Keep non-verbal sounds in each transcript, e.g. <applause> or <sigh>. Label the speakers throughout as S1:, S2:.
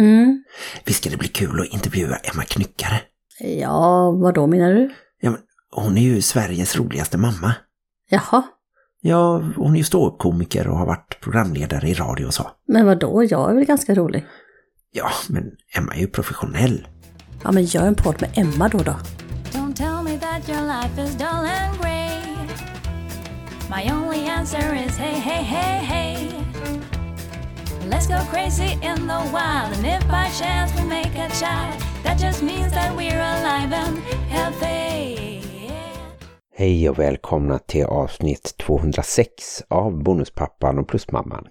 S1: Mm.
S2: Visst ska det bli kul att intervjua Emma Knyckare?
S1: Ja, vad då menar du?
S2: Ja, men hon är ju Sveriges roligaste mamma.
S1: Jaha,
S2: Ja, hon är ju ståuppkomiker och har varit programledare i radio och så.
S1: men vad då? Jag är väl ganska rolig.
S2: Ja, men Emma är ju professionell.
S1: Ja, men gör en podd med Emma då då.
S3: Don't tell me that your life is dull and grey. My only answer is hey, hey, hey, hey. Let's go crazy in the wild, and if by chance we make a child, that just means that we're alive and healthy.
S2: Hej och välkomna till avsnitt 206 av Bonuspappan och Plusmamman.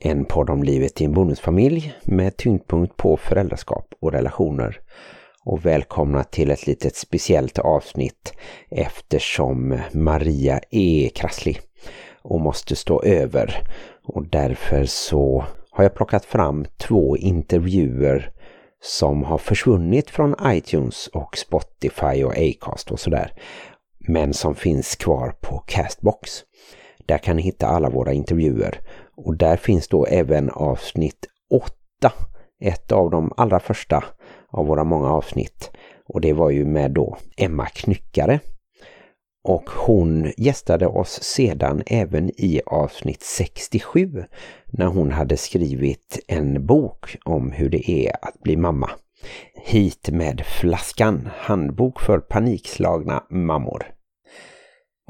S2: En podd om livet i en bonusfamilj med tyngdpunkt på föräldraskap och relationer. Och välkomna till ett litet speciellt avsnitt eftersom Maria är krasslig och måste stå över. Och därför så har jag plockat fram två intervjuer som har försvunnit från iTunes och Spotify och Acast och sådär men som finns kvar på Castbox. Där kan ni hitta alla våra intervjuer och där finns då även avsnitt 8, ett av de allra första av våra många avsnitt och det var ju med då Emma Knyckare. Och hon gästade oss sedan även i avsnitt 67 när hon hade skrivit en bok om hur det är att bli mamma. Hit med flaskan, handbok för panikslagna mammor.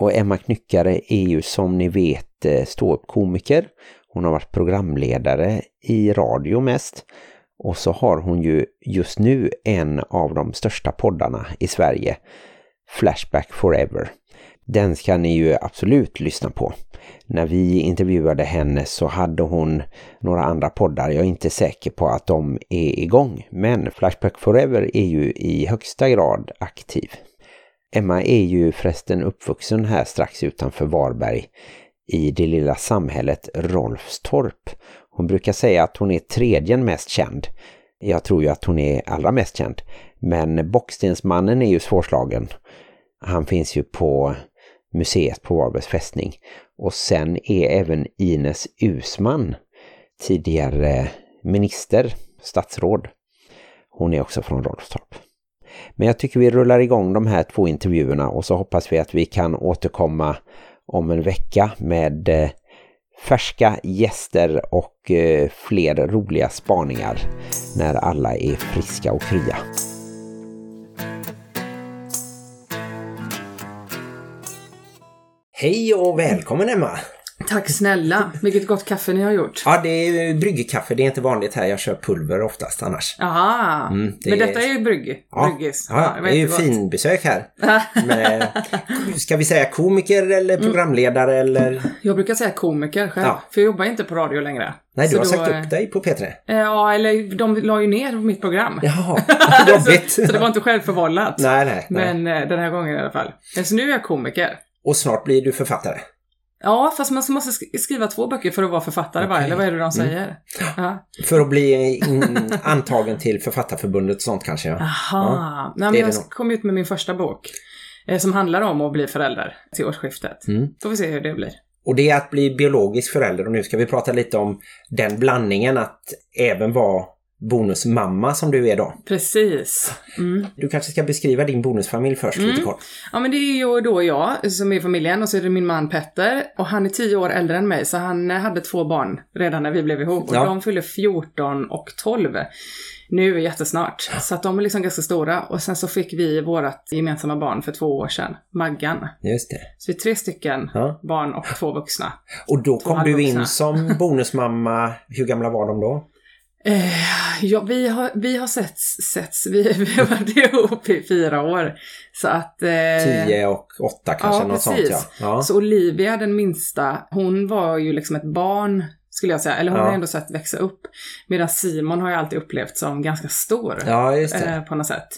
S2: Och Emma Knyckare är ju som ni vet eh, ståuppkomiker. Hon har varit programledare i radio mest. Och så har hon ju just nu en av de största poddarna i Sverige, Flashback Forever. Den ska ni ju absolut lyssna på. När vi intervjuade henne så hade hon några andra poddar. Jag är inte säker på att de är igång. Men Flashback Forever är ju i högsta grad aktiv. Emma är ju förresten uppvuxen här strax utanför Varberg i det lilla samhället Rolfstorp. Hon brukar säga att hon är tredje mest känd. Jag tror ju att hon är allra mest känd. Men Bockstensmannen är ju svårslagen. Han finns ju på museet på Varbergs fästning. Och sen är även Ines Usman, tidigare minister, statsråd. Hon är också från Rolfstorp. Men jag tycker vi rullar igång de här två intervjuerna och så hoppas vi att vi kan återkomma om en vecka med eh, färska gäster och eh, fler roliga spaningar när alla är friska och krya. Hej och välkommen Emma!
S4: Tack snälla. Vilket gott kaffe ni har gjort.
S2: Ja, det är bryggkaffe. Det är inte vanligt här. Jag kör pulver oftast annars.
S4: Aha.
S2: Mm, det
S4: Men detta är ju brygg.
S2: Ja,
S4: Bryggis.
S2: ja,
S4: det
S2: det är ju finbesök här. <laughs> Med, ska vi säga komiker eller programledare eller?
S4: Jag brukar säga komiker själv.
S2: Ja.
S4: För jag jobbar inte på radio längre.
S2: Nej, du
S4: Så
S2: har
S4: då,
S2: sagt
S4: eh,
S2: upp dig på P3.
S4: eh, Ja, eller de la ju ner mitt program.
S2: Jaha, <laughs> jobbigt.
S4: Så det var inte självförvållat.
S2: Nej, nej, nej.
S4: Men eh, den här gången i alla fall. Eh, Så nu är jag komiker.
S2: Och snart blir du författare.
S4: Ja, fast man måste sk- skriva två böcker för att vara författare, va?
S2: Okej.
S4: Eller vad är det de
S2: Mm.
S4: säger? Ja.
S2: För att bli in, <laughs> antagen till Författarförbundet och sånt kanske. Ja.
S4: Aha. Nej,
S2: är det
S4: jag
S2: nog.
S4: kom ut med min första bok. Eh, som handlar om att bli förälder till årsskiftet.
S2: Mm.
S4: Får vi se hur det blir.
S2: Och det är att bli biologisk förälder och nu ska vi prata lite om den blandningen att även vara bonusmamma som du är då.
S4: Precis. Mm.
S2: Du kanske ska beskriva din bonusfamilj först lite kort.
S4: Ja men det är ju då jag som är familjen och så är det min man Petter och han är tio år äldre än mig så han eh, hade två barn redan när vi blev ihop och
S2: Ja.
S4: de fyller 14 och 12 nu jättesnart. Så att de är liksom ganska stora och sen så fick vi vårat gemensamma barn för två år sedan, Maggan.
S2: Just det.
S4: Så vi är tre stycken
S2: Ja.
S4: barn och två vuxna.
S2: Och då
S4: Två
S2: kom du in som bonusmamma. Hur gamla var de då?
S4: Eh, ja, vi har, vi har setts, setts. Vi, vi har varit ihop i fyra år. Så att... Eh,
S2: Tio och åtta kanske,
S4: ja,
S2: något
S4: precis.
S2: sånt ja. ja.
S4: Så Olivia, den minsta, hon var ju liksom ett barn, skulle jag säga. Eller hon
S2: Ja.
S4: har ändå sett växa upp. Medan Simon har jag alltid upplevt som ganska stor.
S2: Ja.
S4: Eh, på något sätt.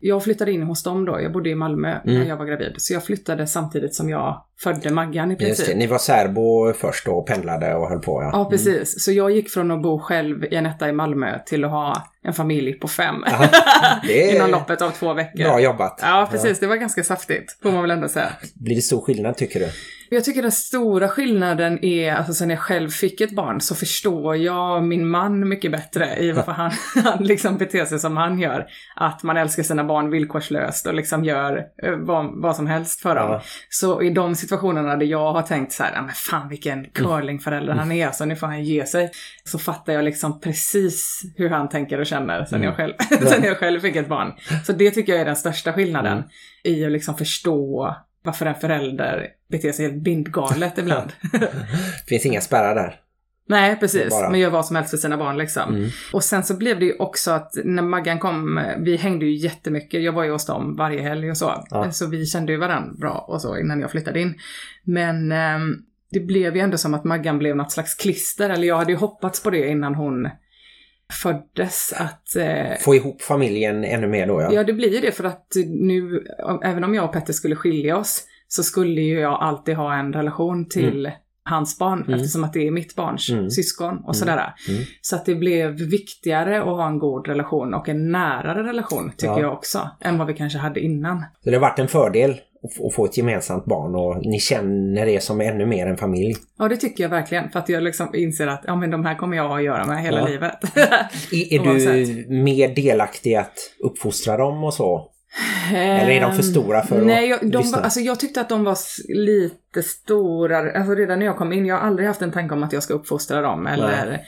S4: jag flyttade in hos dem då, jag bodde i Malmö
S2: Mm.
S4: när jag var gravid. Så jag flyttade samtidigt som jag födde Maggan i princip.
S2: Just det. Ni var särbo först och pendlade och höll på ja.
S4: Ja, precis. Så jag gick från att bo själv i en etta i Malmö till att ha en familj på fem.
S2: Aha. <laughs> Det
S4: Inom loppet av två veckor.
S2: bra jobbat.
S4: Ja, precis. Det var ganska saftigt, får man väl ändå säga.
S2: Blir det stor skillnad tycker du?
S4: Jag tycker den stora skillnaden är, alltså sen jag själv fick ett barn så förstår jag min man mycket bättre i <laughs> varför han, han liksom beter sig som han gör. Att man älskar sina barn villkorslöst och liksom gör eh, vad, vad som helst för dem.
S2: Ja.
S4: Så i de situationerna där jag har tänkt så här, "Ja, men fan vilken curlingförälder han är, så nu får han ge sig. Så fattar jag liksom precis hur han tänker och känner sen, jag, själv, <laughs> sen jag själv fick ett barn. Så det tycker jag är den största skillnaden i att liksom förstå varför en förälder beter sig helt bindgalet ibland. <laughs>
S2: Finns inga spärrar där.
S4: Nej, precis.
S2: Bara-
S4: Man gör vad som helst för sina barn liksom.
S2: Mm.
S4: Och sen så blev det ju också att när Maggan kom, vi hängde ju jättemycket. Jag var ju hos dem varje helg och så.
S2: Ja.
S4: Så vi kände ju varandra bra och så innan jag flyttade in. Men ehm, det blev ju ändå som att Maggan blev något slags klister. Eller jag hade ju hoppats på det innan hon föddes. Att eh,
S2: Få ihop familjen ännu mer då ja.
S4: Ja, det blir ju det för att nu, även om jag och Petter skulle skilja oss, så skulle ju jag alltid ha en relation till hans barn,
S2: Mm.
S4: eftersom att det är mitt barns
S2: Mm.
S4: syskon och sådär.
S2: Mm.
S4: Så att det blev viktigare att ha en god relation och en närare relation, tycker
S2: Ja.
S4: jag också, än vad vi kanske hade innan.
S2: Så det har varit en fördel att få- ett gemensamt barn och ni känner det som ännu mer en familj.
S4: Ja, det tycker jag verkligen, för att jag liksom inser att ja, men de här kommer jag att göra med hela
S2: Ja.
S4: livet.
S2: Är, <laughs> är du mer delaktig att uppfostra dem och så? Eller är de för stora för att
S4: Nej, jag, de
S2: lyssna?
S4: alltså jag tyckte att de var lite stora. Alltså redan när jag kom in, jag har aldrig haft en tanke om att jag ska uppfostra dem. Eller,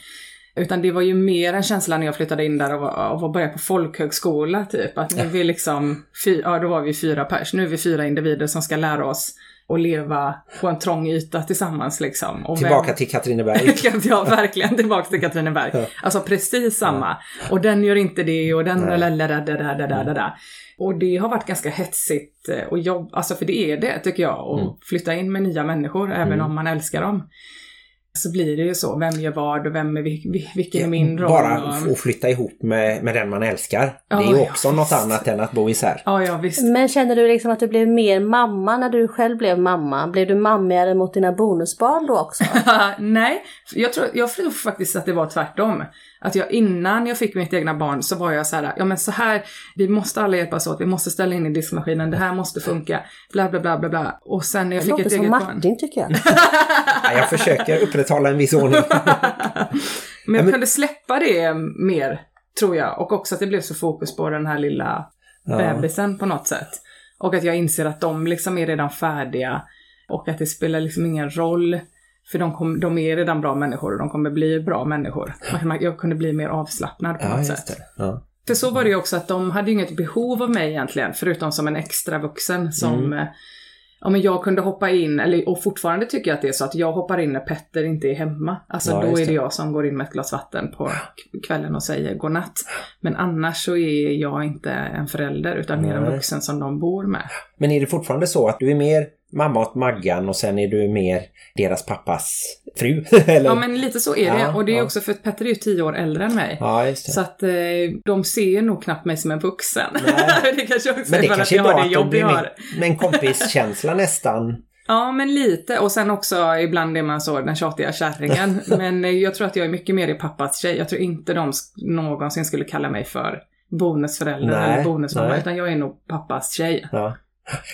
S4: utan det var ju mer en känsla när jag flyttade in där av, av att börja på folkhögskola typ. Att nu <laughs> vi liksom, fy, ja då var vi fyra pers, nu är vi fyra individer som ska lära oss att leva på en trång yta tillsammans liksom. Och
S2: Tillbaka
S4: vem-
S2: till Katrineberg. <laughs>
S4: ja, verkligen tillbaka till Katrineberg. Alltså precis samma. Och den gör inte det och den
S2: Nej.
S4: lalalala. Och det har varit ganska hetsigt eh, och jobb, alltså för det är det tycker jag, att
S2: Mm.
S4: flytta in med nya människor även
S2: Mm.
S4: om man älskar dem. Så blir det ju så, vem gör vad och vem är, vil- vil- vilken är min roll.
S2: Bara
S4: och...
S2: att flytta ihop med, med den man älskar.
S4: Ja,
S2: det är ju
S4: ja,
S2: också något
S4: visst.
S2: annat än att bo isär.
S4: Ja, ja visst.
S1: Men känner du liksom att du blev mer mamma när du själv blev mamma? Blev du mammigare mot dina bonusbarn då också? <laughs>
S4: Nej, jag tror, jag tror faktiskt att det var tvärtom. Att jag innan jag fick mitt egna barn så var jag så här, ja men så här, vi måste alla hjälpas åt, vi måste ställa in i diskmaskinen, det här måste funka, bla bla bla bla bla. Och sen när jag
S1: Det
S4: fick
S1: låter
S4: ett
S1: som
S4: eget barn.
S1: Martin tycker jag.
S2: Ja, jag försöker upprätthålla en viss ordning. <laughs>
S4: Men jag
S2: men-
S4: kunde släppa det mer, tror jag. Och också att det blev så fokus på den här lilla
S2: Ja.
S4: bebisen på något sätt. Och att jag inser att de liksom är redan färdiga. Och att det spelar liksom ingen roll. För de, kom, de är redan bra människor och de kommer bli bra människor. Jag kunde bli mer avslappnad på
S2: Ja,
S4: något
S2: just
S4: sätt.
S2: Ja.
S4: För så var det ju också att de hade ju inget behov av mig egentligen, förutom som en extra vuxen som
S2: Mm.
S4: eh, Ja men jag kunde hoppa in, eller, och fortfarande tycker jag att det är så att jag hoppar in när Petter inte är hemma. Alltså
S2: Ja,
S4: då är det
S2: det.
S4: jag som går in med ett glas vatten på kvällen och säger godnatt. Men annars så är jag inte en förälder utan mer en vuxen som de bor med.
S2: Men är det fortfarande så att du är mer mamma åt Maggan och sen är du mer deras pappas fru? <laughs> Eller?
S4: Ja men lite så är det.
S2: Ja,
S4: och det är
S2: ja.
S4: också för att Petter är ju tio år äldre än mig.
S2: Ja.
S4: Så att eh, de ser nog knappt mig som en vuxen. <laughs> Det kanske också
S2: Men
S4: är
S2: det
S4: för att
S2: kanske är
S4: jag har det
S2: att de
S4: jobb jag har.
S2: med, en kompiskänsla <laughs> nästan.
S4: Ja, men lite. Och sen också ibland är man så den tjatiga kärringen. men eh, jag tror att jag är mycket mer i pappas tjej. Jag tror inte de någonsin skulle kalla mig för bonusförälder
S2: Nej,
S4: eller bonusmamma. Utan jag är nog pappas tjej.
S2: Ja.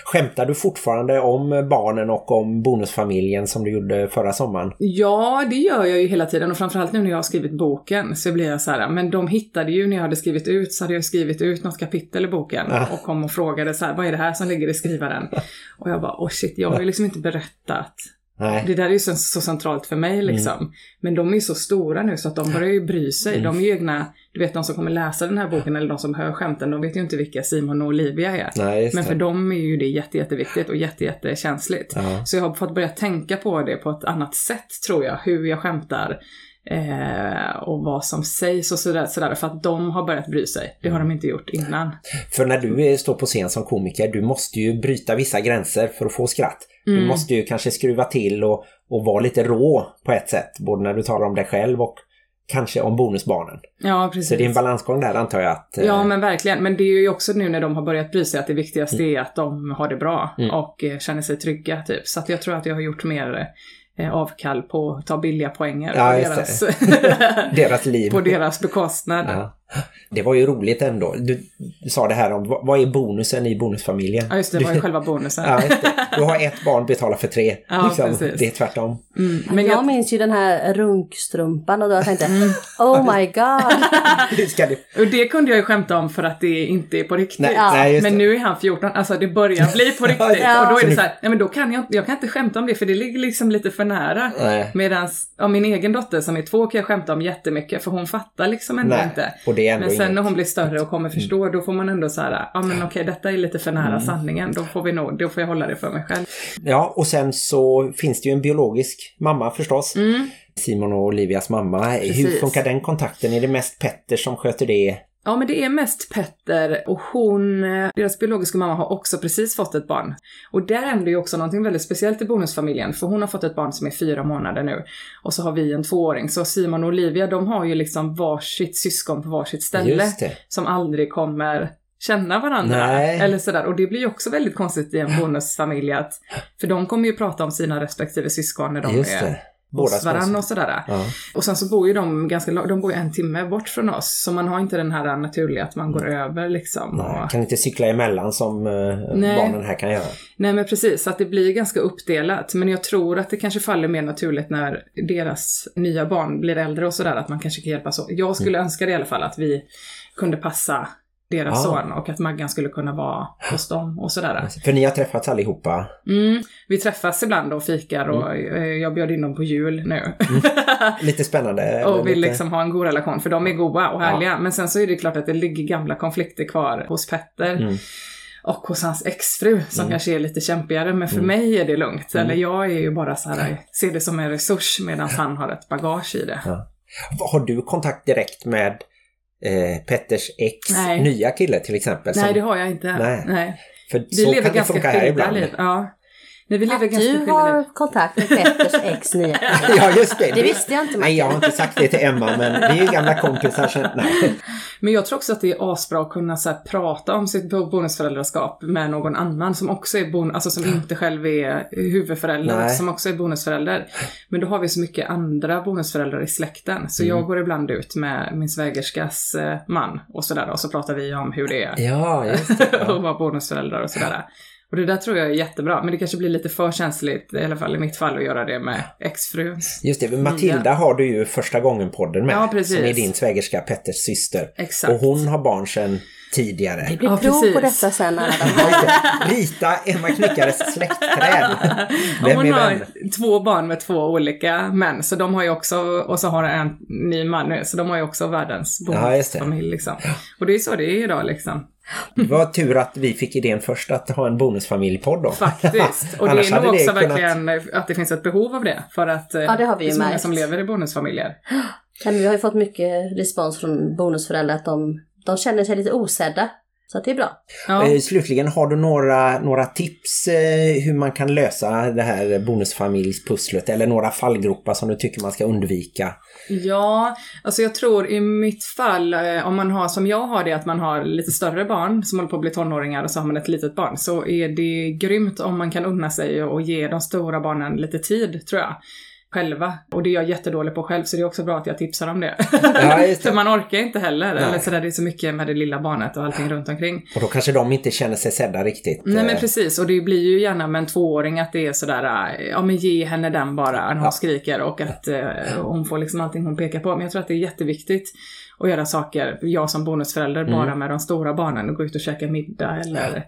S2: Skämtar du fortfarande om barnen och om bonusfamiljen som du gjorde förra sommaren?
S4: Ja, det gör jag ju hela tiden. Och framförallt nu när jag har skrivit boken så blir jag så här, men de hittade ju när jag hade skrivit ut så hade jag skrivit ut något kapitel i boken
S2: Ja.
S4: och kom och frågade så här, vad är det här som ligger i skrivaren? Och jag bara, oh shit, jag har ju liksom inte berättat
S2: Nej.
S4: Det där är ju så, så centralt för mig liksom.
S2: Mm.
S4: Men de är ju så stora nu så att de börjar ju bry sig. De är ju egna, du vet de som kommer läsa den här boken eller de som hör skämten, de vet ju inte vilka Simon och Olivia är.
S2: Nej,
S4: Men för
S2: det.
S4: dem är ju det jätte, jätteviktigt och jätte, jättekänsligt.
S2: Ja.
S4: Så jag har fått börja tänka på det på ett annat sätt tror jag, hur jag skämtar. Eh, och vad som sägs och sådär, sådär, för att de har börjat bry sig. Det har de inte gjort innan.
S2: För när du står på scen som komiker, du måste ju bryta vissa gränser för att få skratt. Du
S4: Mm.
S2: måste ju kanske skruva till och, och vara lite rå på ett sätt. Både när du talar om dig själv och kanske om bonusbarnen.
S4: Ja, precis.
S2: Så det är en balansgång där antar jag att... eh,
S4: Ja men verkligen, men det är ju också nu när de har börjat bry sig att det viktigaste är att de har det bra
S2: Mm.
S4: och eh, känner sig trygga typ. Så att jag tror att jag har gjort mer eh, avkall på att ta billiga poänger
S2: Ja,
S4: på, deras, <laughs>
S2: deras liv.
S4: på deras bekostnad.
S2: Ja. Det var ju roligt ändå. Du, du sa det här om vad vad är bonusen i bonusfamiljen?
S4: Ja just det, det var ju
S2: Du-
S4: själva bonusen. <laughs>
S2: Ja. Du har ett barn, betalar för tre.
S4: Ja,
S2: liksom,
S4: precis.
S2: det är tvärtom.
S4: Mm,
S1: Men jag
S4: jag,
S1: minns ju den här runkstrumpan och då jag tänkte Oh my god! <laughs>
S2: Det...
S4: och det kunde jag ju skämta om för att det inte är på riktigt.
S2: Nej,
S1: Ja.
S2: nej,
S4: Men nu är han 14, alltså det börjar bli på <laughs> riktigt.
S1: Ja.
S4: Och då är
S2: Så
S4: det så här, nej men då kan jag, jag kan inte skämta om det för det ligger liksom lite för nära. Medan min egen dotter som är två kan jag skämta om jättemycket för hon fattar liksom ändå
S2: Nej,
S4: inte.
S2: Det är ändå
S4: Men sen
S2: inget. Mm.
S4: när hon blir större och kommer förstå, då får man ändå så här, ja men okej detta är lite för nära
S2: Mm.
S4: sanningen, då får vi nog, då får jag hålla det för mig själv.
S2: Ja, och sen så finns det ju en biologisk mamma förstås. Simon och Olivias mamma. Hur
S4: Mm. Precis.
S2: funkar den kontakten? Är det mest Petter som sköter det?
S4: Ja, men det är mest Petter och hon, deras biologiska mamma har också precis fått ett barn. Och där händer ju också någonting väldigt speciellt i bonusfamiljen, för hon har fått ett barn som är fyra månader nu. Och så har vi en tvååring. Så Simon och Olivia, de har ju liksom varsitt syskon på varsitt ställe. Som aldrig kommer känna varandra.
S2: Nej.
S4: Eller sådär. Och det blir ju också väldigt konstigt i en <laughs> bonusfamilj att, för de kommer ju prata om sina respektive syskon när de
S2: Just
S4: är
S2: det.
S4: Hos varandra och sådär.
S2: Ja.
S4: Och sen så bor ju de ganska långt, de bor ju en timme bort från oss. Så man har inte den här naturliga att man går över liksom.
S2: Nej,
S4: Och,
S2: kan inte cykla emellan som eh,
S4: Nej.
S2: barnen här kan göra.
S4: nej men precis, så att det blir ganska uppdelat. Men jag tror att det kanske faller mer naturligt när deras nya barn blir äldre och sådär, att man kanske kan hjälpas åt. Jag skulle önska det i alla fall, att vi kunde passa deras
S2: Ah.
S4: son och att Maggan skulle kunna vara hos dem och sådär.
S2: För ni har träffats allihopa.
S4: Mm, vi träffas ibland och fikar och eh, jag bjöd in dem på jul nu. <laughs>
S2: Lite spännande.
S4: och vill
S2: lite...
S4: liksom ha en god relation, för de är goa och härliga. Men sen så är det klart att det ligger gamla konflikter kvar hos Petter.
S2: Mm.
S4: Och hos hans exfru som kanske är lite kämpigare, men för mig är det lugnt.
S2: Mm.
S4: Eller jag är ju bara så här, ser det som en resurs medan han har ett bagage i det.
S2: Ja. Har du kontakt direkt med eh, Petters ex
S4: Nej.
S2: nya kille till exempel?
S4: Nej,
S2: som-
S4: det har jag inte.
S2: Nej.
S4: Nej.
S2: För
S4: Vi
S2: så
S4: lever
S2: kan det funka här ibland.
S4: liv. Ja. Nej, vi lever
S1: Att
S4: ganska
S1: du har
S4: liv.
S1: kontakt med Petters ex nya <laughs>
S2: ja, just det.
S1: Det visste jag inte,
S2: Nej, jag har inte sagt det till Emma, men vi är ju gamla kompisar. Så... Nej. <laughs>
S4: Men jag tror också att det är asbra att kunna så här, prata om sitt bo- bonusföräldraskap med någon annan som också är bon- alltså som inte själv är huvudförälder,
S2: Nej.
S4: som också är bonusförälder. Men då har vi så mycket andra bonusföräldrar i släkten. Så
S2: Mm.
S4: jag går ibland ut med min svägerskas eh, man och sådär och så pratar vi om hur det är
S2: Ja, just det. <laughs>
S4: att vara bonusföräldrar och sådär. Och det där tror jag är jättebra, men det kanske blir lite för känsligt, i alla fall i mitt fall, att göra det med exfruns.
S2: Just det, Matilda har du ju första gången podden med.
S4: Ja, precis.
S2: Som är din svägerska Petters syster.
S4: Exakt.
S2: Och hon har barn sedan tidigare.
S1: Det blir
S4: Ja,
S1: prov
S4: precis.
S1: på detta sen.
S2: Ja. Rita Emma Knyckares släktträd. <laughs> Vem
S4: hon har
S2: vem?
S4: två barn med två olika män, så de har ju också, och så har en ny man nu, så de har ju också världens
S2: Ja, just det.
S4: bonusfamilj liksom. Och det är ju så det är idag liksom.
S2: Det var tur att vi fick idén först att ha en bonusfamiljpodd då.
S4: Faktiskt. <laughs> Och det
S2: Annars
S4: är nog
S2: hade det
S4: också
S2: kunnat-
S4: verkligen att det finns ett behov av det. För att eh,
S1: Ja, det har vi ju
S4: är så många som lever i bonusfamiljer.
S1: Men vi har ju fått mycket respons från bonusföräldrar att de, de känner sig lite osedda. Så att det är bra.
S4: Ja.
S2: Eh, Slutligen, har du några, några tips eh, hur man kan lösa det här bonusfamiljspusslet eller några fallgropar som du tycker man ska undvika?
S4: Ja, alltså jag tror i mitt fall, eh, om man har som jag har det, att man har lite större barn som håller på att bli tonåringar och så har man ett litet barn, så är det grymt om man kan unna sig och ge de stora barnen lite tid, tror jag. Själva. Och det är jag jättedålig på själv, så det är också bra att jag tipsar om det.
S2: Ja. <laughs>
S4: För man orkar inte heller.
S2: Nej.
S4: Eller sådär, det är så mycket med det lilla barnet och allting runt omkring.
S2: Och då kanske de inte känner sig sedda riktigt.
S4: Nej men
S2: eh,
S4: precis, och det blir ju gärna med en tvååring att det är sådär, äh, ja men ge henne den bara när hon
S2: Ja.
S4: skriker och att eh, hon får liksom allting hon pekar på. Men jag tror att det är jätteviktigt att göra saker, jag som bonusförälder,
S2: Mm.
S4: bara med de stora barnen och gå ut och käka middag eller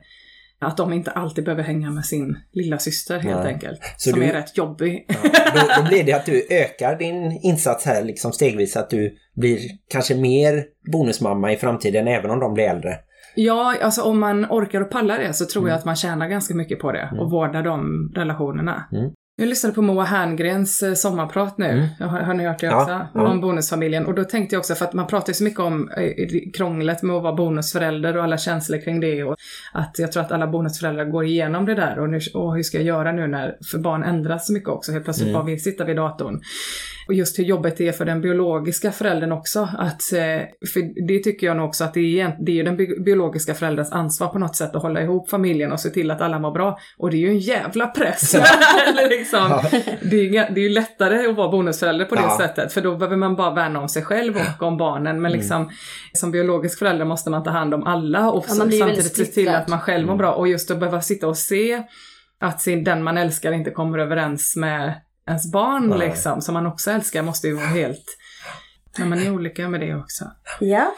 S4: att de inte alltid behöver hänga med sin lilla syster helt
S2: Nej.
S4: enkelt.
S2: Så
S4: som
S2: du-
S4: är rätt jobbig.
S2: Ja, då, då blir det att du ökar din insats här liksom stegvis, att du blir kanske mer bonusmamma i framtiden även om de blir äldre.
S4: Ja, alltså om man orkar och pallar det så tror
S2: Mm.
S4: jag att man tjänar ganska mycket på det och vårdar de relationerna.
S2: Mm.
S4: Jag lyssnade på Moa Herngrens eh, sommarprat nu, har, har ni hört det
S2: Ja,
S4: också?
S2: ja.
S4: Om bonusfamiljen. Och då tänkte jag också, för att man pratar ju så mycket om eh, krånglet med att vara bonusförälder och alla känslor kring det. Och att jag tror att alla bonusföräldrar går igenom det där och, nu, och hur ska jag göra nu när, för barn ändras så mycket också, helt plötsligt
S2: Mm.
S4: bara vill sitta vid datorn. Och just hur jobbet det är för den biologiska föräldern också. Att, eh, för det tycker jag nog också att det är, det är ju den bi- biologiska förälderns ansvar på något sätt att hålla ihop familjen och se till att alla mår bra. Och det är ju en jävla press. <laughs> Liksom, det, är, ju- det är ju lättare att vara bonusförälder på det
S2: Ja.
S4: sättet. För då behöver man bara värna om sig själv och om barnen. Men liksom, som biologisk förälder måste man ta hand om alla och
S1: Ja,
S4: samtidigt se till att man själv mår bra. Och just att behöva sitta och se att sin, den man älskar inte kommer överens med ens barn
S2: Nej.
S4: liksom, som man också älskar, måste ju vara helt... Men man är olika med det också.
S1: Ja.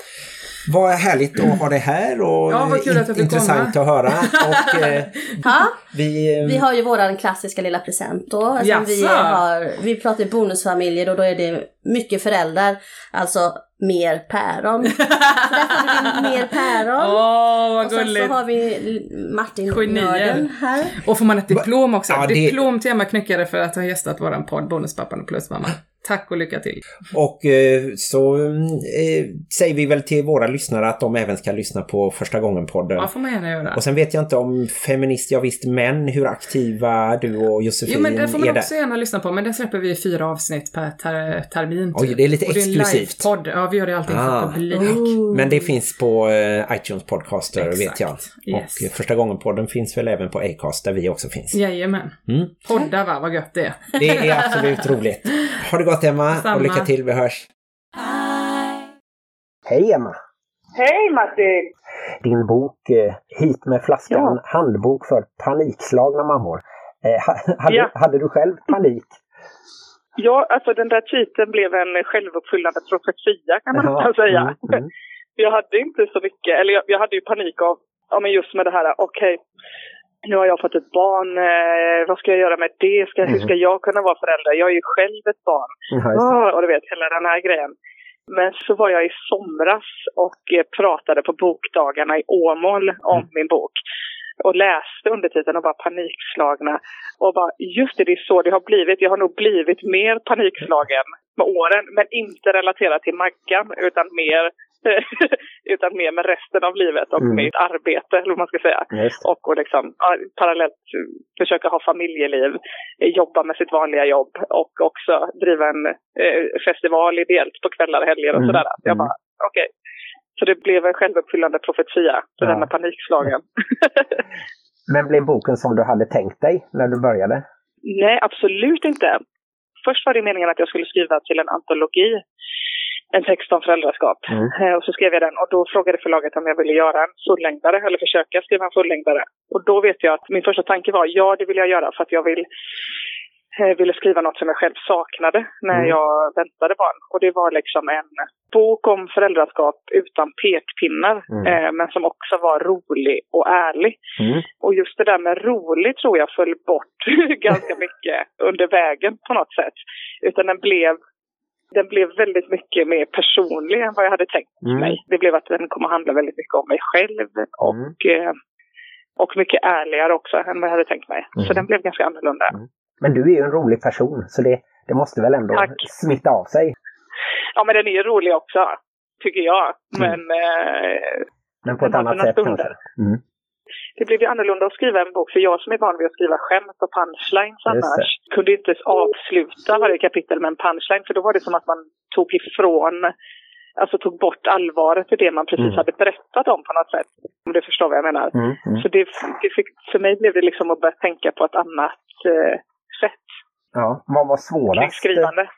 S2: Vad härligt att ha det här och
S4: Ja, vad kul att
S2: intressant
S4: komma.
S2: att höra. Och, eh, <laughs>
S1: ja.
S2: vi, eh,
S1: Vi har ju våran klassiska lilla present då. Alltså vi, har, vi pratar bonusfamiljer och då är det mycket föräldrar. Alltså mer päron. Så där får vi mer päron. <laughs>
S4: Åh, vad
S1: och sen så har vi Martin
S4: Genier.
S1: Nörden här.
S4: Och får man ett diplom också?
S2: Ja, det-
S4: Diplom till Emma Knyckare för att ha gästat våran podd Bonuspappan och Plusmamma. Tack och lycka till!
S2: Och eh, så eh, säger vi väl till våra lyssnare att de även ska lyssna på första gången-podden.
S4: Ja, får man gärna göra.
S2: Och sen vet jag inte om feminist, ja visst, men hur aktiva du och Josefin
S4: Jo, men det får man
S2: är där.
S4: också gärna lyssna på. Men det släpper vi fyra avsnitt per ter termin.
S2: Oj, det är lite
S4: och det är en
S2: exklusivt.
S4: livepodd. Ja, vi gör det alltid
S2: Ah.
S4: för publik.
S2: Men det finns på eh, iTunes Podcaster
S4: Exakt.
S2: vet jag.
S4: Yes.
S2: Och första gången-podden finns väl även på Acast där vi också finns.
S4: Jajamän.
S2: Mm.
S4: Podda va, vad gött det är.
S2: Det är absolut roligt. Ha det gott Emma
S4: Detsamma.
S2: och lycka till, vi hörs. Hej Emma!
S5: Hej Martin!
S2: Din bok eh, Hit med flaskan, handbok för panikslagna mammor. Eh, ha- hade,
S5: Ja.
S2: hade du själv panik?
S5: Ja, alltså den där titeln blev en självuppfyllande profetia kan man nästan säga.
S2: mm, mm. <laughs>
S5: Jag hade inte så mycket, eller jag, jag hade ju panik av, ja men just med det här, okej, nu har jag fått ett barn, eh, vad ska jag göra med det? Ska, Hur
S2: Mm.
S5: ska jag kunna vara förälder? Jag är ju själv ett barn.
S2: Det.
S5: Ah, och du vet, hela den här grejen. Men så var jag i somras och eh, pratade på bokdagarna i Åmål om
S2: Mm.
S5: min bok. Och läste undertiteln och bara panikslagna. Och bara, just det, det är så det har blivit. Jag har nog blivit mer panikslagen med åren. Men inte relaterat till Maggan, utan mer, <laughs> utan mer med resten av livet och
S2: Mm.
S5: mitt arbete, eller vad man ska säga.
S2: Just.
S5: Och, och liksom, parallellt försöka ha familjeliv, eh, jobba med sitt vanliga jobb och också driva en eh, festival ideellt på kvällar och helger och
S2: Mm,
S5: sådär. Jag
S2: mm.
S5: bara, okej. Så det blev en självuppfyllande profetia, det
S2: Ja.
S5: där med panikslagen.
S2: Men blev boken som du hade tänkt dig när du började?
S5: Nej, absolut inte. Först var det meningen att jag skulle skriva till en antologi, en text om föräldraskap.
S2: Mm.
S5: Eh, Och så skrev jag den och då frågade förlaget om jag ville göra en fullängdare, eller försöka skriva en fullängdare. Och då vet jag att min första tanke var, ja det vill jag göra för att jag vill eh, ville skriva något som jag själv saknade när
S2: Mm.
S5: jag väntade barn. Och det var liksom en bok om föräldraskap utan pekpinnar,
S2: Mm.
S5: eh, men som också var rolig och ärlig.
S2: Mm.
S5: Och just det där med rolig tror jag föll bort <laughs> ganska mycket under vägen på något sätt. Utan den blev, den blev väldigt mycket mer personlig än vad jag hade tänkt
S2: Mm.
S5: mig. Det blev att den kommer handla väldigt mycket om mig själv och, eh, och mycket ärligare också än vad jag hade tänkt mig.
S2: Mm.
S5: Så den blev ganska annorlunda.
S2: Men du är ju en rolig person så det, det måste väl ändå
S5: Tack.
S2: smitta av sig?
S5: Ja, men den är ju rolig också, tycker jag.
S2: Mm.
S5: Men eh,
S2: Men på ett annat sätt
S5: stunder.
S2: kanske?
S5: Det blev ju annorlunda att skriva en bok, för jag som är van vid att skriva skämt och punchlines annars kunde inte avsluta varje kapitel med en punchline, för då var det som att man tog ifrån, alltså tog bort allvaret i det man precis
S2: Mm.
S5: hade berättat om på något sätt. Om du förstår vad jag menar.
S2: Mm. Mm.
S5: Så det, det fick, för mig blev det liksom att börja tänka på ett annat eh, sätt
S2: Ja, vad var
S5: kring
S2: svårast?
S5: skrivande.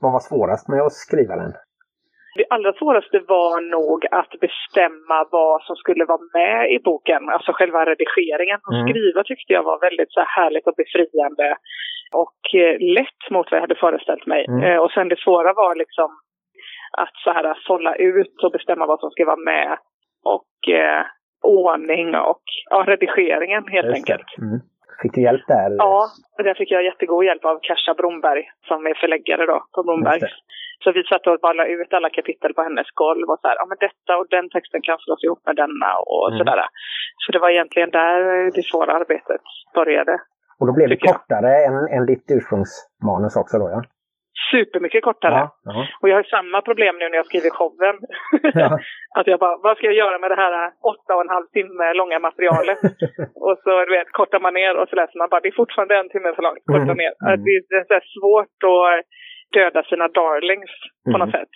S2: Vad var svårast med att skriva den?
S5: Det allra svåraste var nog att bestämma vad som skulle vara med i boken, alltså själva redigeringen. Och
S2: Mm.
S5: skriva tyckte jag var väldigt så här härligt och befriande och eh, lätt mot vad jag hade föreställt mig.
S2: Mm.
S5: Eh, och sen det svåra var liksom att så här sålla ut och bestämma vad som ska vara med och eh, ordning och ja, redigeringen helt
S2: Just
S5: enkelt.
S2: Mm. Fick du hjälp där?
S5: Ja, där fick jag jättegod hjälp av Kasha Bromberg som är förläggare då på Bromberg. Så vi satt och bara la ut alla kapitel på hennes golv och så här, ja men detta och den texten kan slås ihop med denna och
S2: Mm.
S5: sådär. Så det var egentligen där det svåra arbetet började.
S2: Och då blev det
S5: jag.
S2: kortare än, än ditt ursprungsmanus också då ja?
S5: Supermycket kortare.
S2: Ja, ja.
S5: Och jag har samma problem nu när jag skriver showen.
S2: Ja. <laughs>
S5: att jag bara, vad ska jag göra med det här åtta och en halv timme långa materialet? <laughs> och så du vet, kortar man ner och så läser man bara, det är fortfarande en timme för långt, korta
S2: Mm.
S5: ner.
S2: Mm.
S5: Det är, det är svårt att döda sina darlings på
S6: Mm.
S5: något sätt.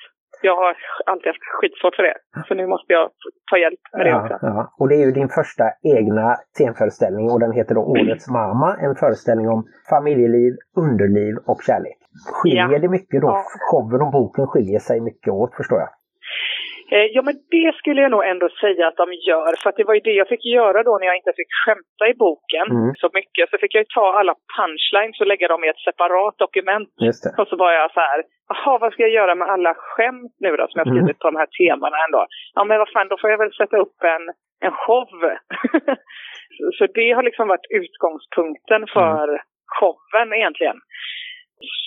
S5: Jag har alltid haft skitsvårt för det. Så nu måste jag ta hjälp med det
S6: Ja,
S5: också.
S6: ja. Och det är ju din första egna scenföreställning och den heter då Årets mamma. En föreställning om familjeliv, underliv och kärlek. Skiljer
S5: Ja.
S6: det mycket då?
S5: Ja.
S6: Showen och boken skiljer sig mycket åt förstår jag.
S5: Eh, Ja men det skulle jag nog ändå säga att de gör. För att det var ju det jag fick göra då när jag inte fick skämta i boken
S6: Mm.
S5: så mycket. Så fick jag ju ta alla punchlines och lägga dem i ett separat dokument. Och så var jag så här, jaha vad ska jag göra med alla skämt nu då som jag
S6: Mm.
S5: skrivit på de här temana ändå? Ja men vad fan, då får jag väl sätta upp en, en show. <laughs> så, det har liksom varit utgångspunkten för showen egentligen.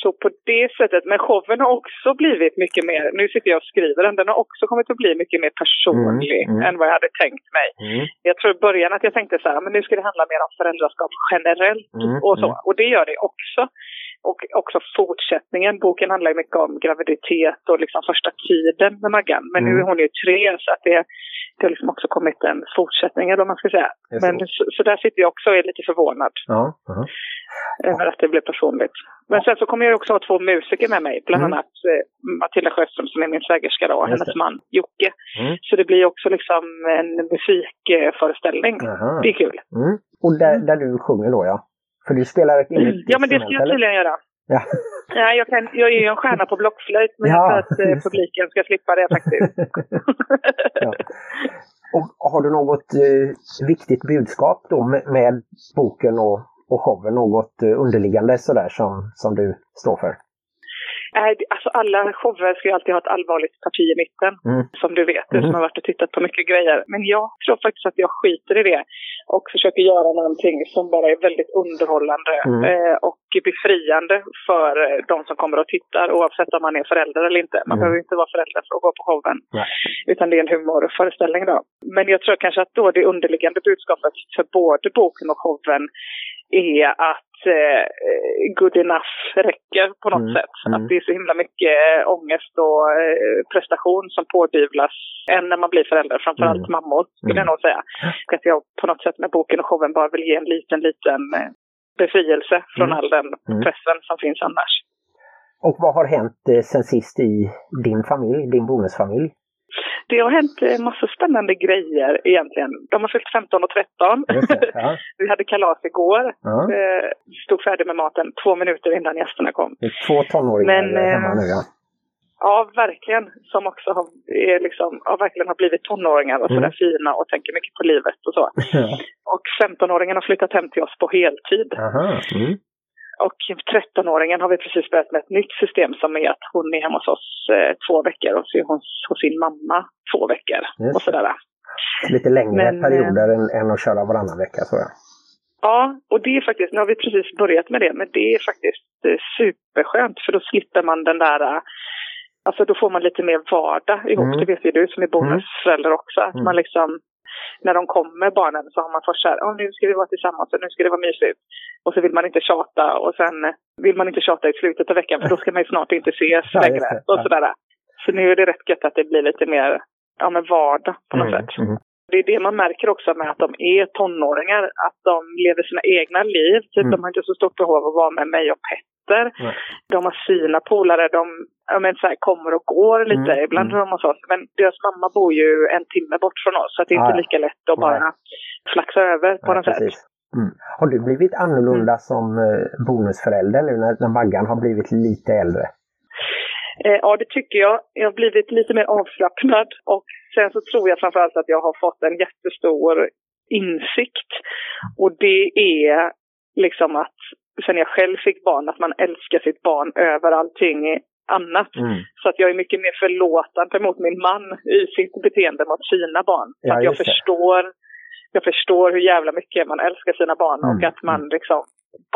S5: Så på det sättet, men showen har också blivit mycket mer, nu sitter jag och skriver den, den har också kommit att bli mycket mer personlig
S6: Mm, mm.
S5: än vad jag hade tänkt mig.
S6: Mm.
S5: Jag tror i början att jag tänkte så här, men nu ska det handla mer om föräldraskap generellt
S6: Mm,
S5: och så.
S6: mm.
S5: Och det gör det också. Och också fortsättningen. Boken handlar ju mycket om graviditet och liksom första tiden med Maggan. Men nu
S6: Mm.
S5: är hon ju tre så att det, det har liksom också kommit en fortsättning eller vad man ska säga. Men så, så där sitter jag också och är lite förvånad
S6: Ja, ja.
S5: över att det blev personligt. Men sen så kommer jag också ha två musiker med mig. Bland
S6: Mm.
S5: annat eh, Matilda Sjöström som är min svägerska och hennes man Jocke.
S6: Mm.
S5: Så det blir också liksom en musikföreställning.
S6: Aha.
S5: Det är kul.
S6: Mm. Och där, där du sjunger då ja? För du spelar ett eget
S5: Ja, men det ska jag
S6: eller?
S5: tydligen göra.
S6: Ja. <laughs>
S5: Nej, jag, kan, jag är ju en stjärna på blockflöjt, men
S6: Ja,
S5: för att eh, publiken ska slippa det faktiskt. <laughs> <laughs>
S6: ja. Och har du något eh, viktigt budskap då med, med boken och, och showen? Något eh, underliggande sådär som, som du står för?
S5: Det- alltså alla shower ska ju alltid ha ett allvarligt parti i mitten,
S6: Mm.
S5: som du vet,
S6: Mm.
S5: som har varit och tittat på mycket grejer. Men jag tror faktiskt att jag skiter i det och försöker göra någonting som bara är väldigt underhållande
S6: Mm.
S5: eh, och befriande för eh, de som kommer och tittar, oavsett om man är förälder eller inte. Man
S6: Mm.
S5: behöver inte vara förälder för att gå på showen,
S6: Nej.
S5: utan det är en humorföreställning då. Men jag tror kanske att då det underliggande budskapet för både boken och showen är att eh, good enough räcker på något
S6: Mm,
S5: sätt.
S6: mm.
S5: Att det är så himla mycket eh, ångest och eh, prestation som pådyvlas än när man blir förälder, framförallt
S6: Mm.
S5: mammor skulle
S6: Mm.
S5: jag nog säga. Att jag på något sätt med boken och showen bara vill ge en liten, liten eh, befrielse från
S6: Mm.
S5: all den
S6: Mm.
S5: pressen som finns annars.
S6: Och vad har hänt eh, sen sist i din familj, din bonusfamilj?
S5: Det har hänt eh, massa spännande grejer egentligen. De har fyllt 15 och 13.
S6: Just det, <laughs> ja.
S5: Vi hade kalas igår.
S6: Ja.
S5: Eh, stod färdig med maten två minuter innan gästerna kom.
S6: Det är två tonåringar
S5: Men,
S6: hemma
S5: eh,
S6: nu ja.
S5: Ja, verkligen. Som också har, är liksom, har verkligen har blivit tonåringar och
S6: Mm.
S5: sådär fina och tänker mycket på livet och så. <laughs> Och 15-åringen har flyttat hem till oss på heltid.
S6: Aha. Mm.
S5: Och 13-åringen har vi precis börjat med ett nytt system som är att hon är hemma hos oss eh, två veckor och så är hon hos sin mamma två veckor.
S6: Just
S5: Och sådär.
S6: Lite längre
S5: Men, eh,
S6: perioder än, än att köra varannan vecka tror jag.
S5: Ja, och det är faktiskt, nu har vi precis börjat med det, men det är faktiskt eh, superskönt för då slipper man den där, eh, alltså då får man lite mer vardag ihop.
S6: Mm.
S5: Det vet ju du som är bonusförälder också, att
S6: Mm.
S5: man liksom, när de kommer barnen så har man först så här, "Ja, nu ska vi vara tillsammans och nu ska det vara mysigt. Och så vill man inte tjata och sen vill man inte tjata i slutet av veckan för då ska man ju snart inte ses längre. Och sådär. Så nu är det rätt gött att det blir lite mer, ja men vardag på något
S6: Mm,
S5: sätt.
S6: mm.
S5: Det är det man märker också med att de är tonåringar, att de lever sina egna liv. Typ,
S6: Mm.
S5: De har inte så stort behov av att vara med mig och Petter.
S6: Nej.
S5: De har sina polare, de ja, men, så här, kommer och går lite.
S6: Mm,
S5: Ibland
S6: mm.
S5: hos oss. Men deras mamma bor ju en timme bort från oss, så det är inte lika lätt att bara
S6: Nej.
S5: flaxa över på
S6: Ja,
S5: något sätt.
S6: precis. Mm. Har du blivit annorlunda
S5: Mm.
S6: som eh, bonusförälder nu när, när Maggan har blivit lite äldre?
S5: Eh, ja, det tycker jag. Jag har blivit lite mer avslappnad och sen så tror jag framförallt att jag har fått en jättestor insikt. Och det är liksom att sen jag själv fick barn, att man älskar sitt barn över allting annat.
S6: Mm.
S5: Så att jag är mycket mer förlåtande mot min man i sitt beteende mot sina barn.
S6: Ja,
S5: att jag förstår, jag förstår hur jävla mycket man älskar sina barn och
S6: Mm,
S5: att man liksom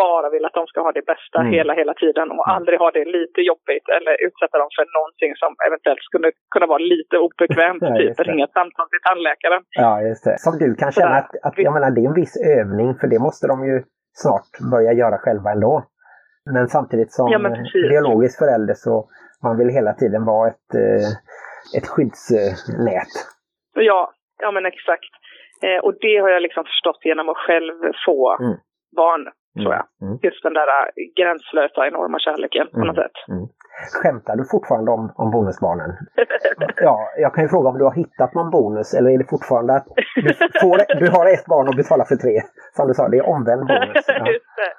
S5: bara vill att de ska ha det bästa
S6: Mm.
S5: hela, hela tiden och
S6: Mm.
S5: aldrig ha det lite jobbigt eller utsätta dem för någonting som eventuellt skulle kunna vara lite obekvämt. <laughs>
S6: Ja,
S5: typ ringa ett samtal till tandläkaren.
S6: Ja, just det. Som du kan känna att, att jag menar, det är en viss övning för det måste de ju snart börja göra själva ändå. Men samtidigt som
S5: Ja, men
S6: biologisk förälder så man vill hela tiden vara ett, eh, ett skyddsnät.
S5: Ja, ja men exakt. Eh, och det har jag liksom förstått genom att själv få
S6: Mm.
S5: barn, tror jag.
S6: Mm.
S5: Just den där eh, gränslösa, enorma kärleken på
S6: Mm.
S5: något sätt.
S6: Mm. Skämtar du fortfarande om, om bonusbarnen? Ja, jag kan ju fråga om du har hittat någon bonus eller är det fortfarande att du, får, du har ett barn och betalar för tre? Som du sa, det är omvänd bonus. Ja.
S5: just det.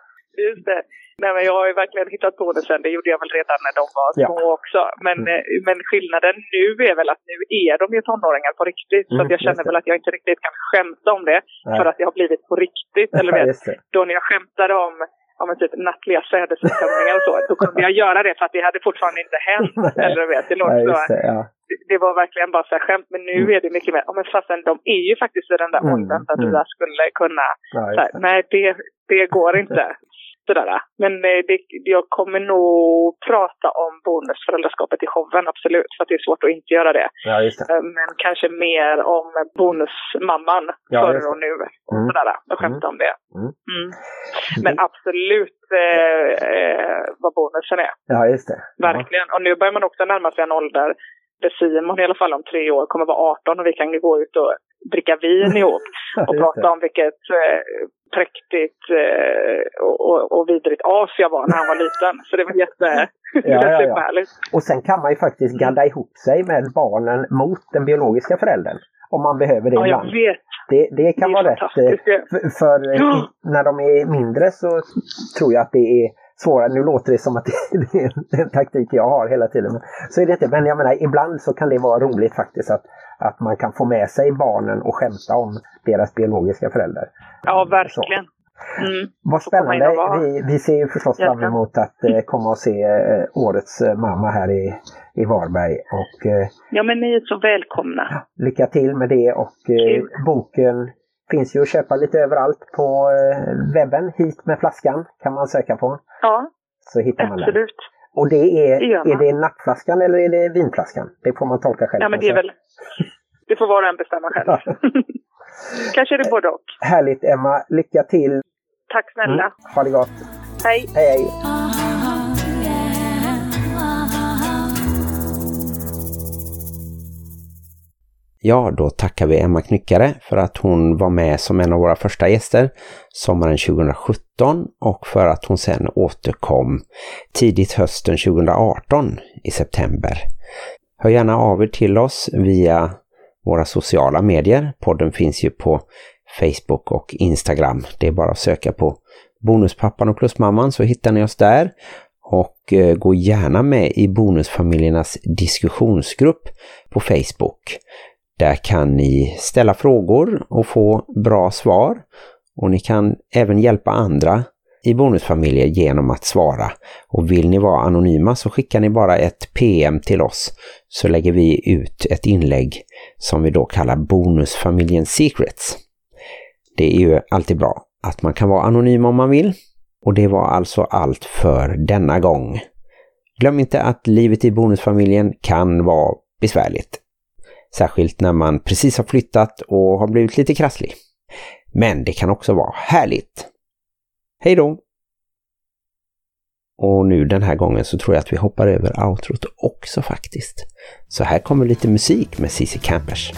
S5: Just det. Nej, men jag har ju verkligen hittat bonusen. Det gjorde jag väl redan när de var
S6: Ja.
S5: små också. Men,
S6: Mm.
S5: eh, men skillnaden nu är väl att nu är de ju tonåringar på riktigt. Så
S6: Mm,
S5: att jag känner väl att jag inte riktigt kan skämta om det.
S6: Nej.
S5: För att det har blivit på riktigt. Eller
S6: Ja,
S5: vet, då när jag skämtade om om en typ nattliga sädesuttömningar och så, då kunde jag göra det för att det hade fortfarande inte hänt. <laughs> Eller vet, det
S6: Ja,
S5: låter så
S6: det, ja.
S5: var verkligen bara så här skämt. Men nu är det mycket mer, ja men fastän de är ju faktiskt i den där
S6: Mm,
S5: åldern så att
S6: mm.
S5: du där skulle kunna,
S6: ja
S5: här, nej det, det går inte. Sådär. Men eh, det, jag kommer nog prata om bonusföräldraskapet i showen, absolut. För att det är svårt att inte göra det.
S6: Ja, det.
S5: Eh, Men kanske mer om bonusmamman
S6: Ja,
S5: förr och nu.
S6: Mm.
S5: Sådär, och skämta om det.
S6: Mm.
S5: Mm. Men absolut eh, eh, vad bonusen är.
S6: Ja, just det.
S5: Verkligen. Och nu börjar man också närma sig en ålder där Simon i alla fall om tre år kommer vara 18 och vi kan gå ut och dricka vin <laughs> ihop
S6: Ja,
S5: och prata om vilket eh, präktigt eh, och, och, vidrigt as jag var när han var liten. Så det var jätte,
S6: ja, <laughs> ja.
S5: superhärligt.
S6: Och sen kan man ju faktiskt gadda ihop sig med barnen mot den biologiska föräldern. Om man behöver det
S5: Ja,
S6: ibland. Det, det kan
S5: Det
S6: vara rätt. eh. För, för eh,
S5: Ja.
S6: när de är mindre så tror jag att det är svårare. Nu låter det som att <laughs> det är en taktik jag har hela tiden. Men så är det inte. Men jag menar, ibland så kan det vara roligt faktiskt att, att man kan få med sig barnen och skämta om deras biologiska föräldrar.
S5: Ja, verkligen. Mm.
S6: Vad spännande. Vi, vi ser ju förstås fram emot att eh, komma och se eh, årets eh, mamma här i, i Varberg. Och eh,
S5: Ja, men ni är så välkomna.
S6: lycka till med det och eh, boken finns ju att köpa lite överallt på eh, webben. Hit med flaskan kan man söka på.
S5: Ja,
S6: Så hittar man den.
S5: absolut.
S6: Och det är,
S5: Det
S6: är det nappflaskan eller är det vinflaskan? Det får man tolka själv.
S5: Ja, men det är väl... <laughs> Det får var och en bestämma själv. <laughs> Kanske är det både och.
S6: Härligt Emma, lycka till!
S5: Tack snälla.
S6: Mm, ha det gott!
S5: Hej.
S6: Hej hej!
S2: Ja, då tackar vi Emma Knyckare för att hon var med som en av våra första gäster sommaren 2017 och för att hon sen återkom tidigt hösten 2018 i september. Hör gärna av er till oss via våra sociala medier. Podden finns ju på Facebook och Instagram. Det är bara att söka på Bonuspappan och Plusmamman så hittar ni oss där. Och eh, gå gärna med i Bonusfamiljernas diskussionsgrupp på Facebook. Där kan ni ställa frågor och få bra svar. Och ni kan även hjälpa andra i bonusfamiljer genom att svara. Och vill ni vara anonyma så skickar ni bara ett PM till oss så lägger vi ut ett inlägg som vi då kallar Bonusfamiljen Secrets. Det är ju alltid bra att man kan vara anonym om man vill. Och det var alltså allt för denna gång. Glöm inte att livet i bonusfamiljen kan vara besvärligt. Särskilt när man precis har flyttat och har blivit lite krasslig. Men det kan också vara härligt. Hej då! Och nu den här gången så tror jag att vi hoppar över outrot också faktiskt. Så här kommer lite musik med Cici Campers.